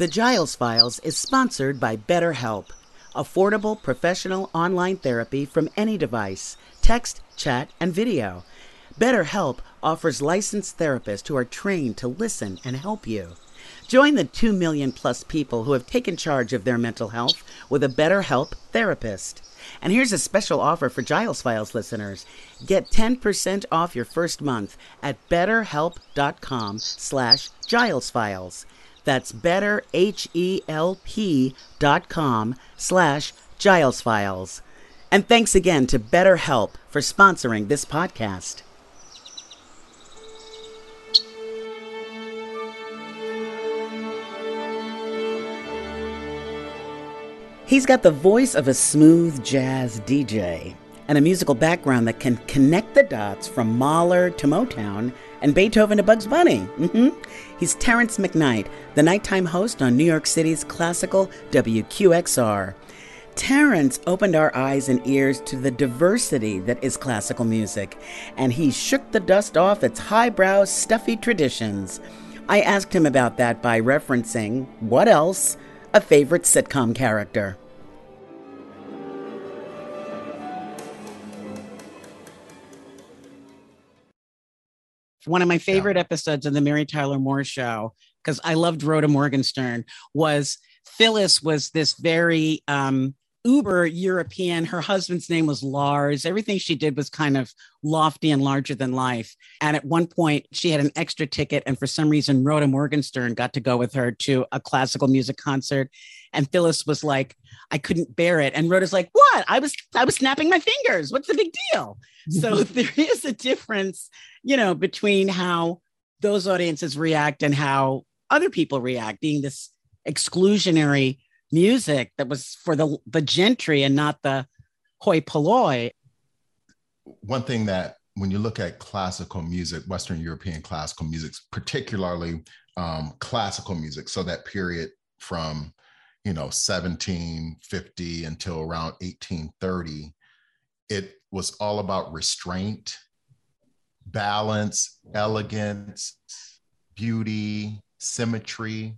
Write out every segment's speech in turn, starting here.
The Giles Files is sponsored by BetterHelp, affordable professional online therapy from any device, text, chat, and video. BetterHelp offers licensed therapists who are trained to listen and help you. Join the 2 million plus people who have taken charge of their mental health with a BetterHelp therapist. And here's a special offer for Giles Files listeners. Get 10% off your first month at betterhelp.com slash Giles Files. That's betterhelp.com slash Giles Files. And thanks again to BetterHelp for sponsoring this podcast. He's got the voice of a smooth jazz DJ and a musical background that can connect the dots from Mahler to Motown and Beethoven to Bugs Bunny. Mm-hmm. He's Terrance McKnight, the nighttime host on New York City's classical WQXR. Terrance opened our eyes and ears to the diversity that is classical music, and he shook the dust off its highbrow, stuffy traditions. I asked him about that by referencing, what else? A favorite sitcom character. One of my favorite yeah. episodes of the Mary Tyler Moore show, because I loved Rhoda Morgenstern, was Phyllis was this very um, uber European. Her husband's name was Lars. Everything she did was kind of lofty and larger than life. And at one point, she had an extra ticket, and for some reason, Rhoda Morgenstern got to go with her to a classical music concert. And Phyllis was like, I couldn't bear it. And Rhoda's like, What? I was I was snapping my fingers. What's the big deal? so there is a difference, you know, between how those audiences react and how other people react, being this exclusionary music that was for the the gentry and not the hoi polloi. One thing that when you look at classical music, Western European classical music, particularly um, classical music, so that period from you know 1750 until around 1830, it was all about restraint, balance, elegance, beauty, symmetry.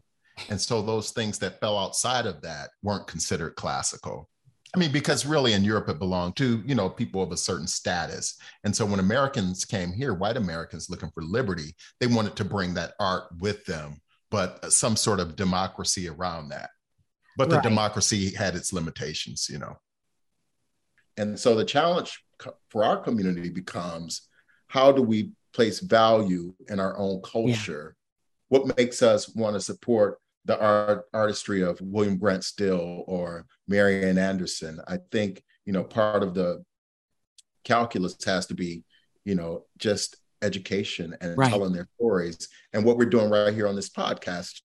And so those things that fell outside of that weren't considered classical. I mean, because really in Europe it belonged to, you know, people of a certain status. And so when Americans came here, white Americans looking for liberty, they wanted to bring that art with them, but some sort of democracy around that. But the right. democracy had its limitations, you know. And so the challenge for our community becomes how do we place value in our own culture? Yeah. What makes us want to support the art artistry of William Grant Still or Marian Anderson? I think, you know, part of the calculus has to be, you know, just education and right. telling their stories. And what we're doing right here on this podcast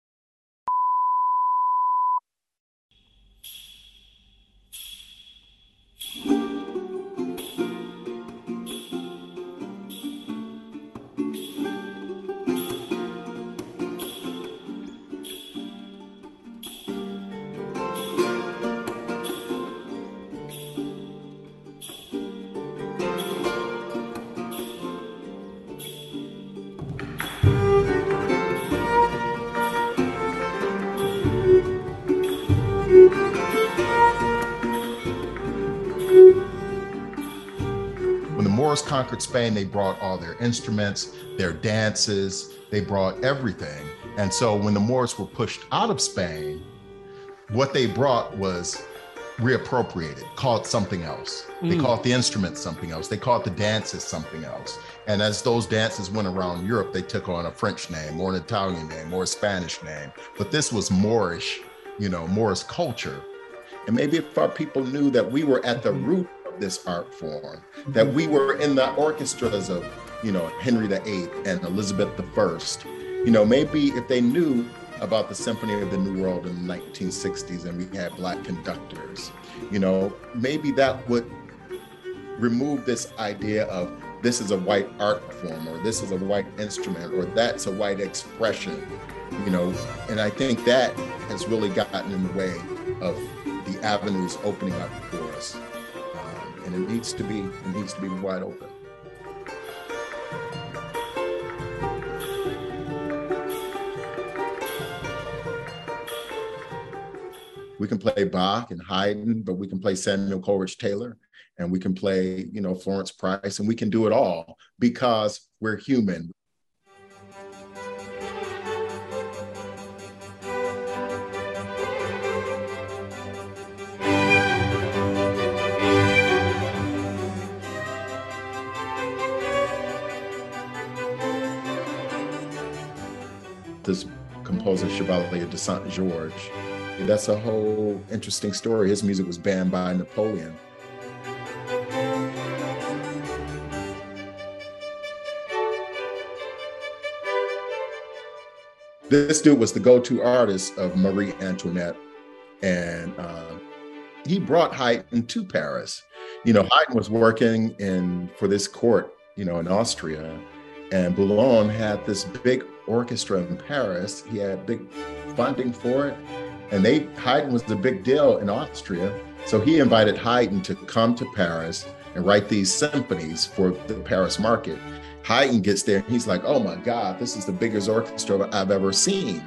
Moors conquered Spain, they brought all their instruments, their dances, they brought everything. And so when the Moors were pushed out of Spain, what they brought was reappropriated, called something else. Mm. They called the instruments something else. They called the dances something else. And as those dances went around Europe, they took on a French name or an Italian name or a Spanish name. But this was Moorish, you know, Moorish culture. And maybe if our people knew that we were at the mm-hmm. root this art form, that we were in the orchestras of, you know, Henry VIII and Elizabeth I. You know, maybe if they knew about the Symphony of the New World in the 1960s and we had Black conductors, you know, maybe that would remove this idea of this is a white art form or this is a white instrument or that's a white expression, you know, and I think that has really gotten in the way of the avenues opening up for us and it needs to be it needs to be wide open. we can play Bach and Haydn, but we can play Samuel Coleridge Taylor and we can play, you know, Florence Price and we can do it all because we're human. This composer Chevalier de Saint Georges that's a whole interesting story. His music was banned by Napoleon. This dude was the go-to artist of Marie Antoinette, and uh, he brought Haydn to Paris. You know, Haydn was working in for this court, you know, in Austria, and Bologne had this big orchestra in Paris. He had big funding for it, and they Haydn was the big deal in Austria. So he invited Haydn to come to Paris and write these symphonies for the Paris market. Haydn gets there and he's like, oh my God, this is the biggest orchestra I've ever seen.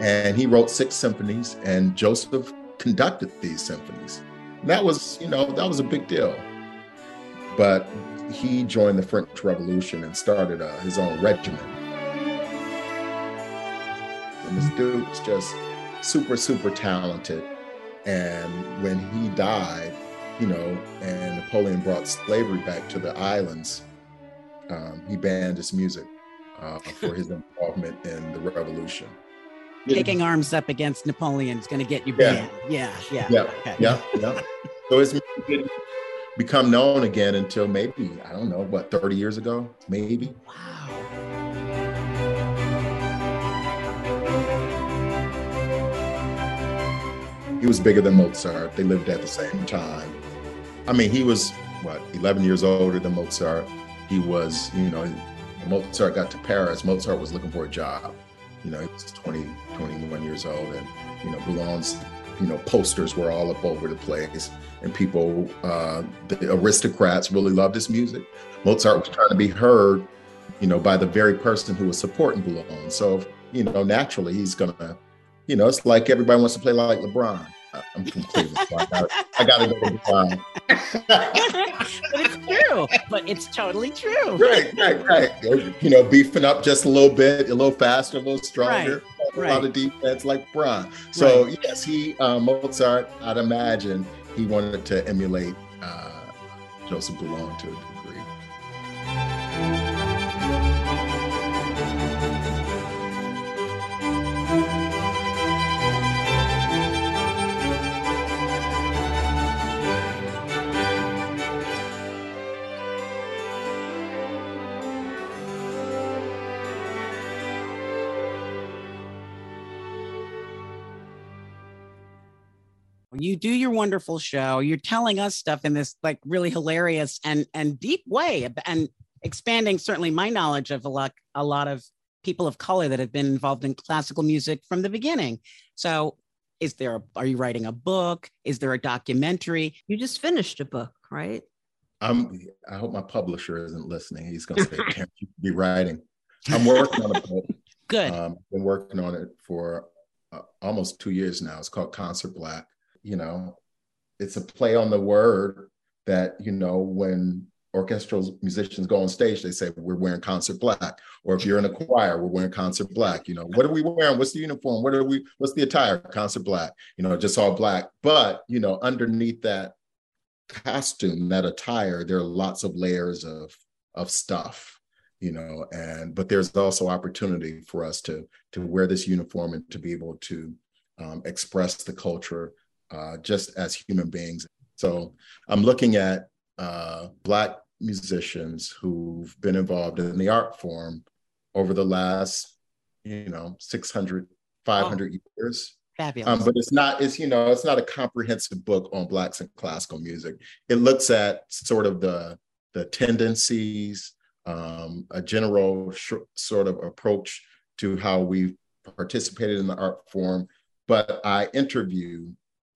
And he wrote six symphonies, and Joseph conducted these symphonies. And that was, you know, that was a big deal. But he joined the French Revolution and started uh, his own regiment. And this dude was just super, super talented. And when he died, you know, and Napoleon brought slavery back to the islands, um, he banned his music uh, for his involvement in the revolution. Taking arms up against Napoleon is going to get you banned. Yeah, yeah, yeah, okay. yeah, yeah. So it's become known again until maybe I don't know what 30 years ago, maybe. Wow. He was bigger than Mozart. They lived at the same time. I mean, he was what 11 years older than Mozart. He was, you know, Mozart got to Paris. Mozart was looking for a job. You know, he was 20, 21 years old, and you know, Bologne's, you know, posters were all up over the place, and people, uh, the aristocrats, really loved his music. Mozart was trying to be heard, you know, by the very person who was supporting Bologne. So, you know, naturally, he's gonna, you know, it's like everybody wants to play like LeBron. I'm from Cleveland, so I got I got to go to Dubai. but it's true. But it's totally true. Right, right, right. You know, beefing up just a little bit, a little faster, a little stronger. Right, right. A lot of defense like Bron. So right. yes, he uh, Mozart. I'd imagine he wanted to emulate uh, Joseph Bologne to you do your wonderful show you're telling us stuff in this like really hilarious and and deep way and expanding certainly my knowledge of a lot a lot of people of color that have been involved in classical music from the beginning. So is there a, are you writing a book? Is there a documentary? You just finished a book right? I'm i hope my publisher isn't listening. He's going to say can't you be writing. I'm working on a book. Good. Um, i've been working on it for uh, almost two years now. It's called concert black you know, it's a play on the word that, you know, when orchestral musicians go on stage, they say, we're wearing concert black. Or if you're in a choir, we're wearing concert black. You know, what are we wearing? What's the uniform? What are we, what's the attire? Concert black, you know, just all black. But, you know, underneath that costume, that attire, there are lots of layers of of stuff, you know, and but there's also opportunity for us to to wear this uniform and to be able to um, express the culture uh, just as human beings. So I'm looking at uh, Black musicians who've been involved in the art form over the last, you know, 600, 500 oh, years. Fabulous. Um, but it's not, it's, you know, it's not a comprehensive book on Blacks and classical music. It looks at sort of the, the tendencies, um, a general sh- sort of approach to how we've participated in the art form. But I interview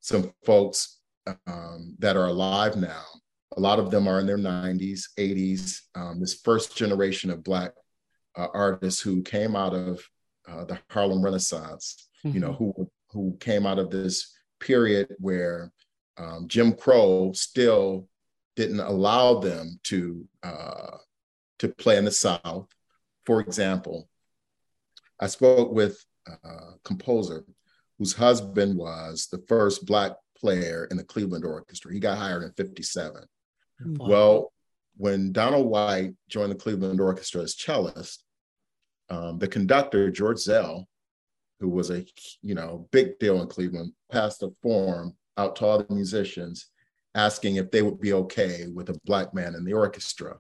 some folks um, that are alive now. A lot of them are in their 90s, 80s. Um, this first generation of Black uh, artists who came out of uh, the Harlem Renaissance, mm-hmm. you know, mm-hmm. who who came out of this period where um, Jim Crow still didn't allow them to uh, to play in the South. For example, I spoke with a composer whose husband was the first Black player in the Cleveland Orchestra. He got hired in 57. Wow. Well, when Donald White joined the Cleveland Orchestra as cellist, um, the conductor, George Szell, who was a you know big deal in Cleveland, passed a form out to all the musicians asking if they would be okay with a black man in the orchestra.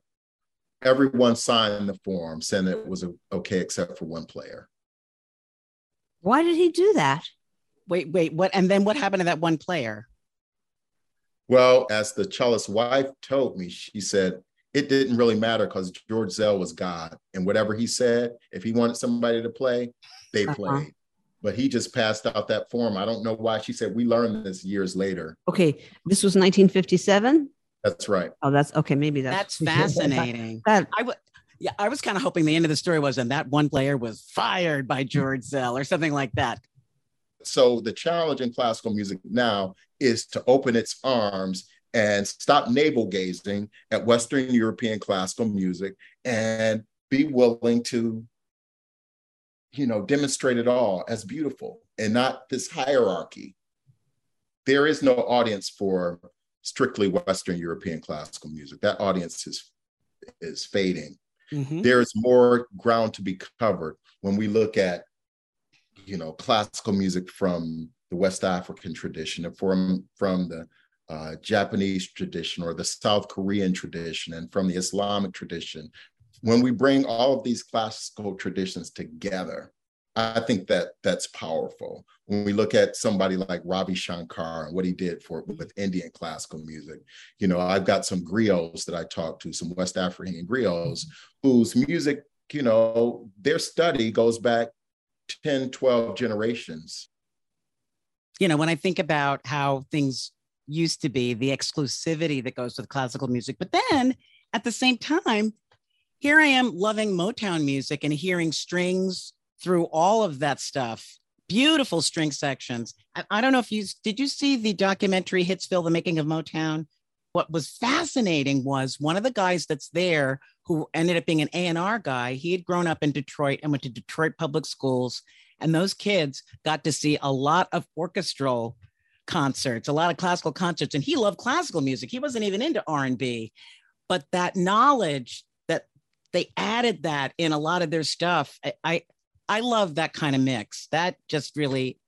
Everyone signed the form saying it was okay except for one player. Why did he do that? Wait, wait, what? And then what happened to that one player? Well, as the cellist's wife told me, she said it didn't really matter because George Szell was God. And whatever he said, if he wanted somebody to play, they uh-huh. played. But he just passed out that form. I don't know why. She said we learned this years later. Okay. This was 1957. That's right. Oh, that's okay. Maybe that's that's fascinating. that, I would yeah, I was kind of hoping the end of the story was and that one player was fired by George Szell or something like that. So the challenge in classical music now is to open its arms and stop navel gazing at Western European classical music and be willing to, you know, demonstrate it all as beautiful and not this hierarchy. There is no audience for strictly Western European classical music. That audience is is fading. Mm-hmm. There's more ground to be covered when we look at, you know, classical music from the West African tradition and from from the uh, Japanese tradition or the South Korean tradition and from the Islamic tradition. When we bring all of these classical traditions together, I think that that's powerful. When we look at somebody like Ravi Shankar and what he did for with Indian classical music, you know, I've got some griots that I talked to, some West African griots whose music, you know, their study goes back 10, 12 generations. You know, when I think about how things used to be, the exclusivity that goes with classical music. But then at the same time, here I am loving Motown music and hearing strings through all of that stuff. Beautiful string sections. I, I don't know if you did you see the documentary Hitsville, the making of Motown? What was fascinating was one of the guys that's there who ended up being an A&R guy. He had grown up in Detroit and went to Detroit public schools. And those kids got to see a lot of orchestral concerts, a lot of classical concerts, and he loved classical music. He wasn't even into R&B, but that knowledge that they added that in a lot of their stuff, I I, I love that kind of mix. That just really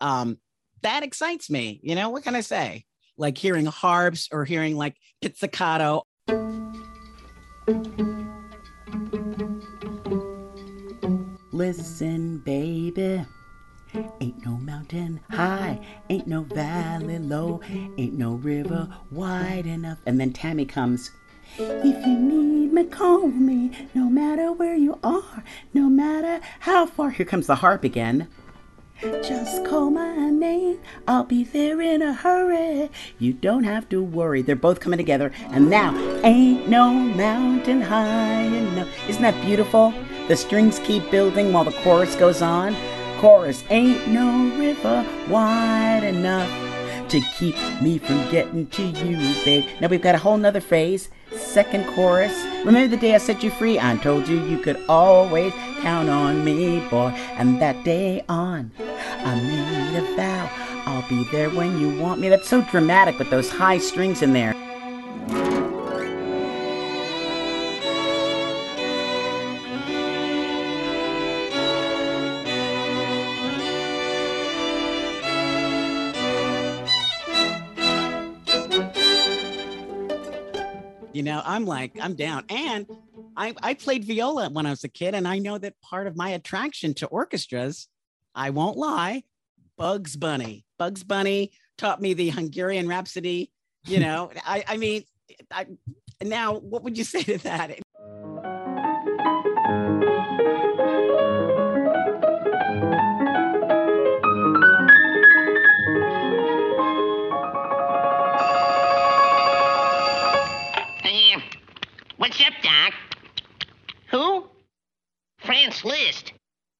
um that excites me. You know, what can I say? Like hearing harps or hearing like pizzicato. Listen, baby. Ain't no mountain high, ain't no valley low, ain't no river wide enough. And then Tammi comes. If you need me, call me, no matter where you are, no matter how far. Here comes the harp again. Just call my name, I'll be there in a hurry. You don't have to worry. They're both coming together. And now, ain't no mountain high enough. Isn't that beautiful? The strings keep building while the chorus goes on chorus Ain't no river wide enough to keep me from getting to you, babe. Now we've got a whole nother phrase. Second chorus. Remember the day I set you free? I told you you could always count on me, boy. And that day on, I made a vow. I'll be there when you want me. That's so dramatic with those high strings in there. I'm like, I'm down. And I, I played viola when I was a kid, and I know that part of my attraction to orchestras, I won't lie, Bugs Bunny. Bugs Bunny taught me the Hungarian Rhapsody. You know, I, I mean, I, now what would you say to that? Liszt.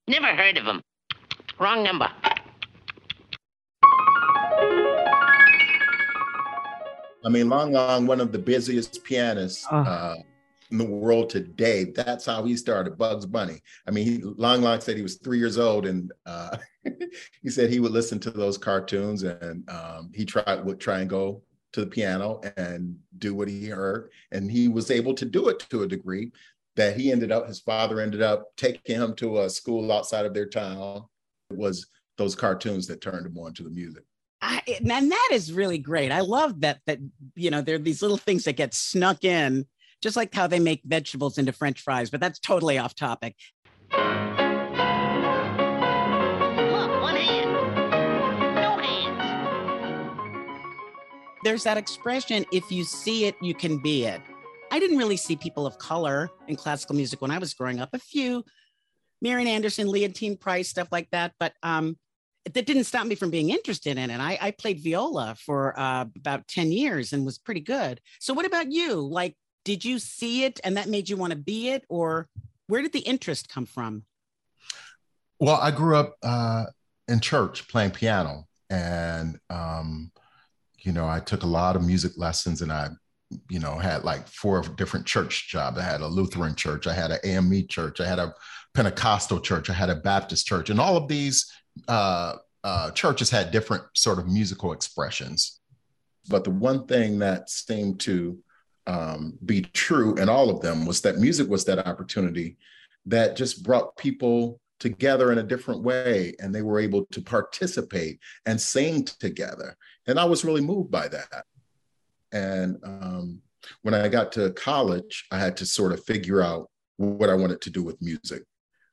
Never heard of him. Wrong number. I mean, Lang Lang, one of the busiest pianists Oh. uh, in the world today. That's how he started Bugs Bunny. I mean, he, Lang Lang said he was three years old, and uh, he said he would listen to those cartoons, and um, he tried would try and go to the piano and do what he heard, and he was able to do it to a degree that he ended up. His father ended up taking him to a school outside of their town. It was those cartoons that turned him on to the music. I, and that is really great. I love that that you know there are these little things that get snuck in, just like how they make vegetables into French fries. But that's totally off topic. Look, one hand. No hands. There's that expression: if you see it, you can be it. I didn't really see people of color in classical music when I was growing up. A few, Marian Anderson, Leontyne Price, stuff like that. But um, that didn't stop me from being interested in it. I, I played viola for uh, about 10 years and was pretty good. So, what about you? Like, did you see it and that made you want to be it? Or where did the interest come from? Well, I grew up uh, in church playing piano, and um, you know, I took a lot of music lessons, and I, you know, had like four different church jobs. I had a Lutheran church, I had an AME church, I had a Pentecostal church, I had a Baptist church, and all of these uh, uh, churches had different sort of musical expressions. But the one thing that seemed to um, be true in all of them was that music was that opportunity that just brought people together in a different way and they were able to participate and sing together and i was really moved by that and um, when i got to college i had to sort of figure out what i wanted to do with music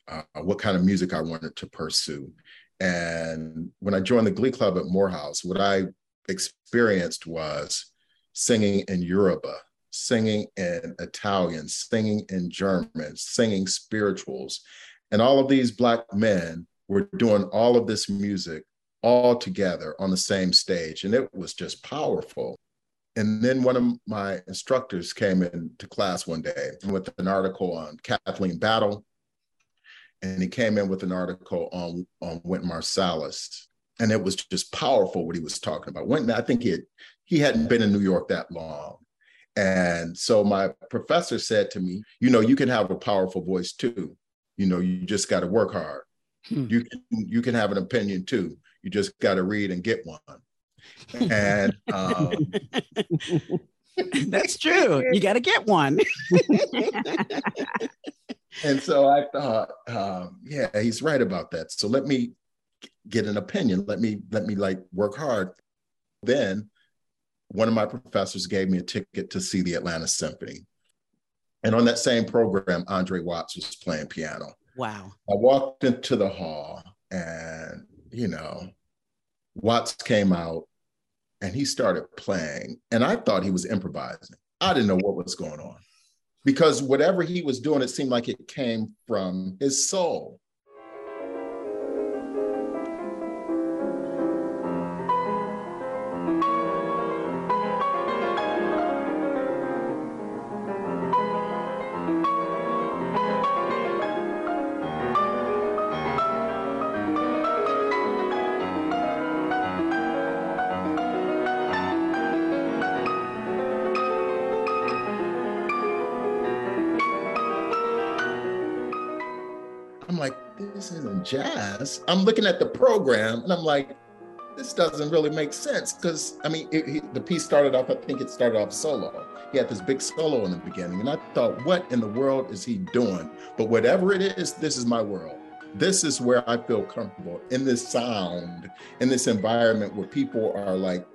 uh, what kind of music i wanted to pursue and when i joined the glee club at morehouse what i experienced was singing in yoruba singing in italian singing in german singing spirituals and all of these Black men were doing all of this music all together on the same stage. And it was just powerful. And then one of my instructors came into class one day with an article on Kathleen Battle. And he came in with an article on, on Wynton Marsalis. And it was just powerful what he was talking about. Wynton, I think he, had, he hadn't been in New York that long. And so my professor said to me, you know, you can have a powerful voice too you know you just got to work hard Hmm. you can you can have an opinion too you just got to read and get one and um, That's true. You got to get one. and so i thought um, yeah he's right about that so let me get an opinion let me let me like work hard then one of my professors gave me a ticket to see the atlanta symphony and on that same program andre watts was playing piano Wow. I walked into the hall and, you know, Watts came out and he started playing. And I thought he was improvising. I didn't know what was going on because whatever he was doing, it seemed like it came from his soul. This isn't jazz. I'm looking at the program and I'm like, this doesn't really make sense because I mean, it, he, the piece started off. I think it started off solo. He had this big solo in the beginning, and I thought, what in the world is he doing? But whatever it is, this is my world. This is where I feel comfortable in this sound, in this environment where people are like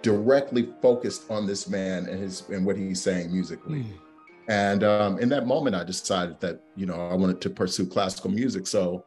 directly focused on this man and his and what he's saying musically. Hmm. And um, in that moment, I decided that you know I wanted to pursue classical music, so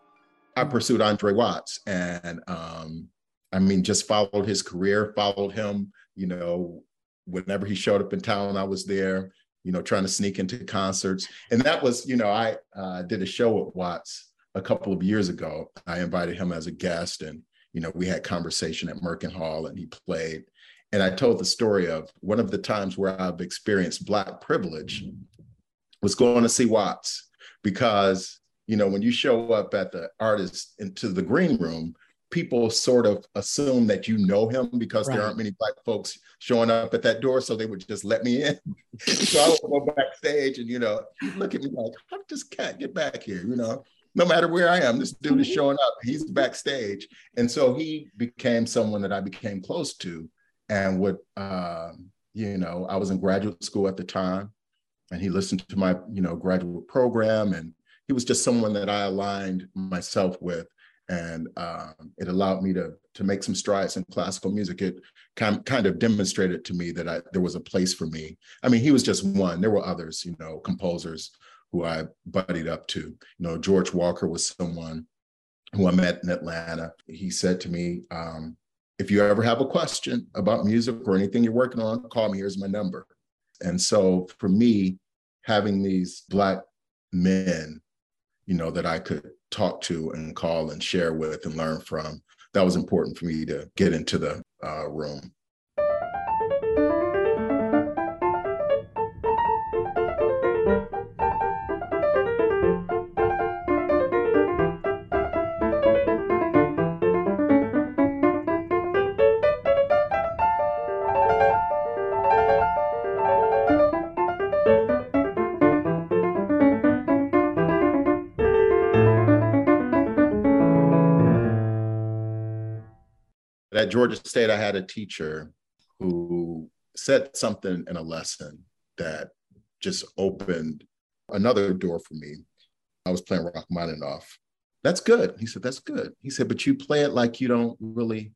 I pursued Andre Watts, and um, I mean, just followed his career, followed him. You know, whenever he showed up in town, I was there. You know, trying to sneak into concerts, and that was, you know, I uh, did a show with Watts a couple of years ago. I invited him as a guest, and you know, we had conversation at Merkin Hall, and he played. And I told the story of one of the times where I've experienced Black privilege was going to see Watts because, you know, when you show up at the artist into the green room, people sort of assume that you know him because Right. there aren't many black folks showing up at that door, so they would just let me in. so I would go backstage, and you know, look at me like, "I just can't get back here," you know. No matter where I am, this dude is mm-hmm. showing up. He's backstage, and so he became someone that I became close to, and would, um, you know, I was in graduate school at the time, and he listened to my, you know, graduate program, and he was just someone that I aligned myself with and um, it allowed me to to make some strides in classical music. It kind kind of demonstrated to me that I, there was a place for me. I mean, he was just one. There were others, you know, composers who I buddied up to. You know, George Walker was someone who I met in Atlanta. He said to me, um, "If you ever have a question about music or anything you're working on, call me. Here's my number." And so for me, having these black men you know, that I could talk to and call and share with and learn from. That was important for me to get into the uh, room. At Georgia State, I had a teacher who said something in a lesson that just opened another door for me. I was playing Rachmaninoff. That's good. He said, That's good. He said, But you play it like you don't really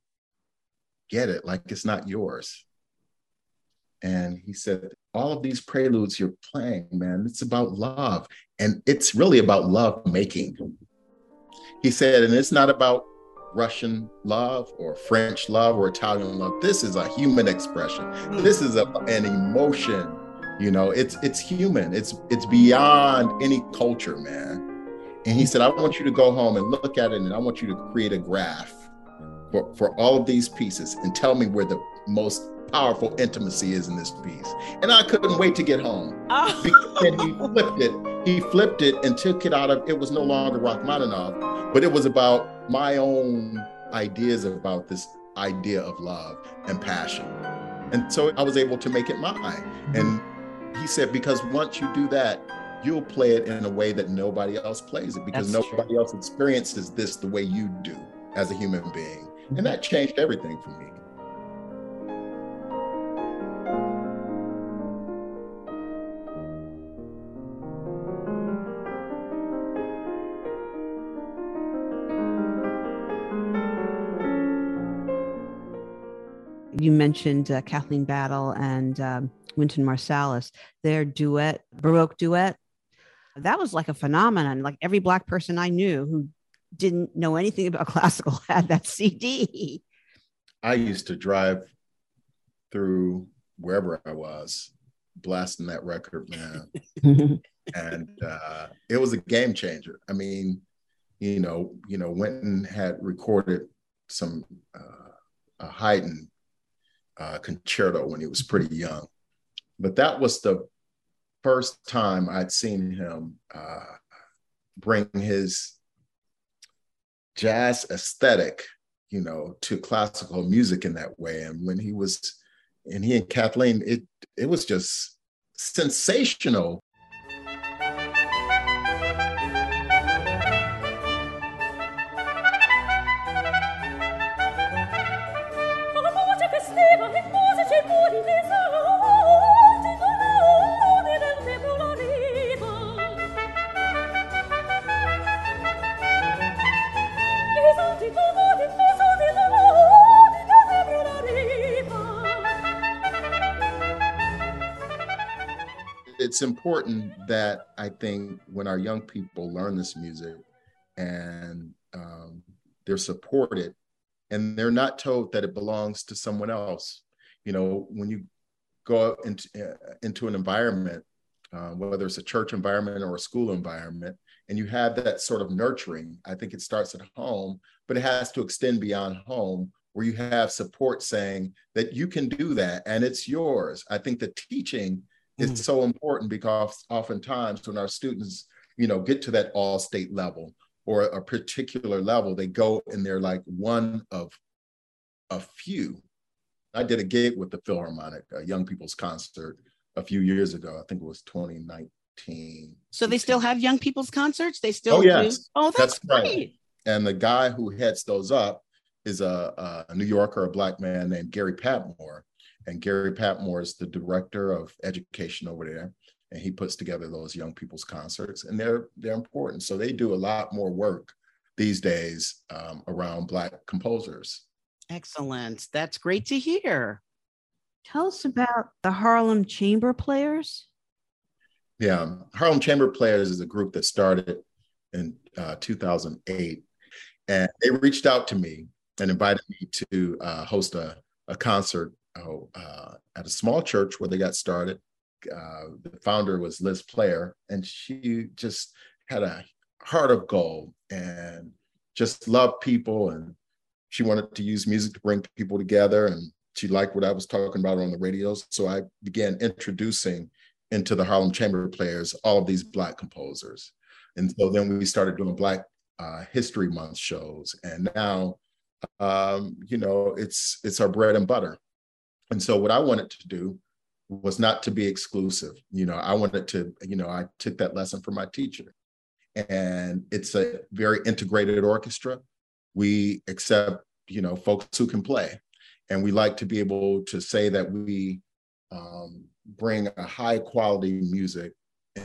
get it, like it's not yours. And he said, All of these preludes you're playing, man, it's about love. And it's really about love making. He said, And it's not about Russian love or French love or Italian love. This is a human expression. Hmm. This is a, an emotion. You know, it's it's human. It's it's beyond any culture, man. And he said, I want you to go home and look at it, and I want you to create a graph for, for all of these pieces and tell me where the most powerful intimacy is in this piece. And I couldn't wait to get home. Oh. Because he flipped it. He flipped it and took it out of it was no longer Rachmaninoff, but it was about my own ideas about this idea of love and passion. And so I was able to make it mine. Mm-hmm. And he said, because once you do that, you'll play it in a way that nobody else plays it because That's nobody else experiences this the way you do as a human being. And mm-hmm. that changed everything for me. You mentioned uh, Kathleen Battle and um, Wynton Marsalis, their duet, Baroque duet. That was like a phenomenon. Like every Black person I knew who didn't know anything about classical had that CD. I used to drive through wherever I was, blasting that record, man. and uh, it was a game changer. I mean, you know, you know, Wynton had recorded some uh, a Haydn uh, concerto when he was pretty young, but that was the first time I'd seen him uh, bring his jazz aesthetic, you know, to classical music in that way. And when he was, and he and Kathleen, it it was just sensational. It's important that I think when our young people learn this music and um, they're supported and they're not told that it belongs to someone else. You know, when you go into, uh, into an environment, uh, whether it's a church environment or a school environment, and you have that sort of nurturing, I think it starts at home, but it has to extend beyond home where you have support saying that you can do that and it's yours. I think the teaching Mm. is so important because oftentimes when our students, you know, get to that all state level, or a particular level, they go and they're like one of a few. I did a gig with the Philharmonic, a young people's concert a few years ago. I think it was 2019. So they still have young people's concerts. They still Oh, yes. do. Oh, that's, That's right. great. and the guy who heads those up is a, a New Yorker, a black man named Gary Padmore. And Gary Padmore is the director of education over there, and he puts together those young people's concerts, and they're they're important. So they do a lot more work these days um, around black composers. Excellent. That's great to hear. Tell us about the Harlem Chamber Players. Yeah, Harlem Chamber Players is a group that started in uh, 2008, and they reached out to me and invited me to uh, host a, a concert uh, at a small church where they got started. Uh, the founder was Liz Player, and she just had a heart of gold and just loved people, and she wanted to use music to bring people together, and she liked what I was talking about on the radios. So I began introducing into the Harlem Chamber Players all of these Black composers. And so then we started doing Black uh, History Month shows. And now, um, you know, it's it's our bread and butter. And so what I wanted to do was not to be exclusive. You know, I wanted to, you know, I took that lesson from my teacher. And it's a very integrated orchestra. We accept, you know, folks who can play. And we like to be able to say that we um, bring a high quality music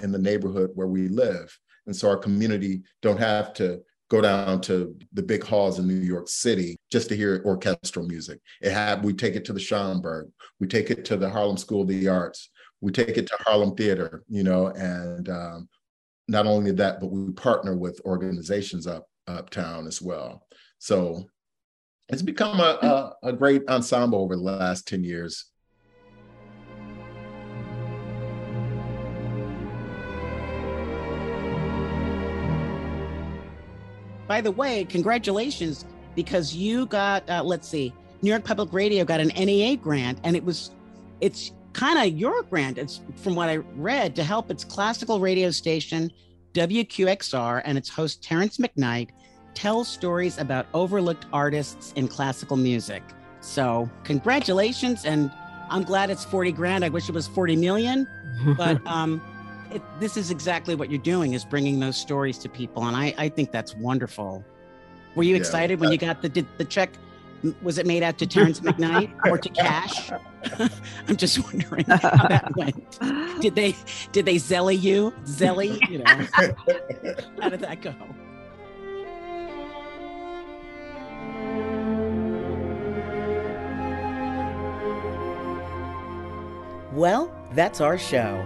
in the neighborhood where we live. And so our community don't have to go down to the big halls in New York City just to hear orchestral music. It had we take it to the Schomburg, we take it to the Harlem School of the Arts, we take it to Harlem Theater, you know, and um, not only that, but we partner with organizations up uptown as well. So it's become a, a, a great ensemble over the last 10 years. By the way, congratulations because you got uh, let's see, New York Public Radio got an NEA grant, and it was it's kind of your grant. It's from what I read to help its classical radio station WQXR and its host Terrance McKnight tell stories about overlooked artists in classical music. So congratulations, and I'm glad it's 40 grand. I wish it was 40 million, but um, it, this is exactly what you're doing is bringing those stories to people, and I, I think that's wonderful. Were you Yeah, excited when you got the did the check? Was it made out to Terrance McKnight or to Cash? I'm just wondering how that went. Did they did they zelly you? Zelly, you know, how did that go? Well, that's our show.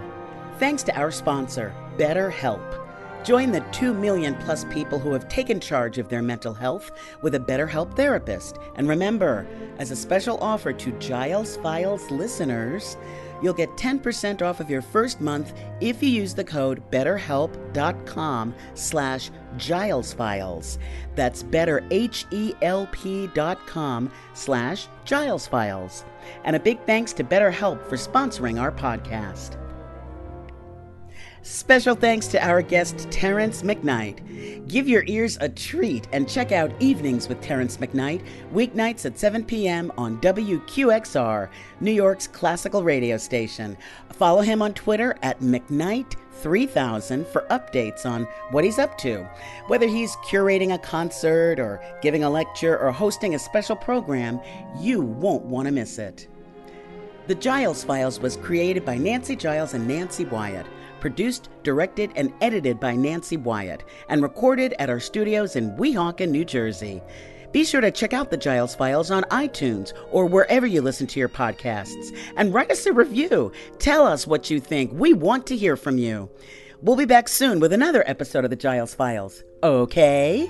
Thanks to our sponsor, BetterHelp. Join the 2 million plus people who have taken charge of their mental health with a BetterHelp therapist. And remember, as a special offer to Giles Files listeners, you'll get 10% off of your first month if you use the code betterhelp.com slash gilesfiles. That's betterhelp.com slash gilesfiles. And a big thanks to BetterHelp for sponsoring our podcast. Special thanks to our guest, Terrance McKnight. Give your ears a treat and check out Evenings with Terrance McKnight, weeknights at 7 p.m. on WQXR, New York's classical radio station. Follow him on Twitter at McKnight3000 for updates on what he's up to. Whether he's curating a concert or giving a lecture or hosting a special program, you won't want to miss it. The Giles Files was created by Nancy Giles and Nancy Wyatt, produced, directed, and edited by Nancy Wyatt, and recorded at our studios in Weehawken, New Jersey. Be sure to check out the Giles Files on iTunes or wherever you listen to your podcasts, and write us a review. Tell us what you think. We want to hear from you. We'll be back soon with another episode of the Giles Files. Okay?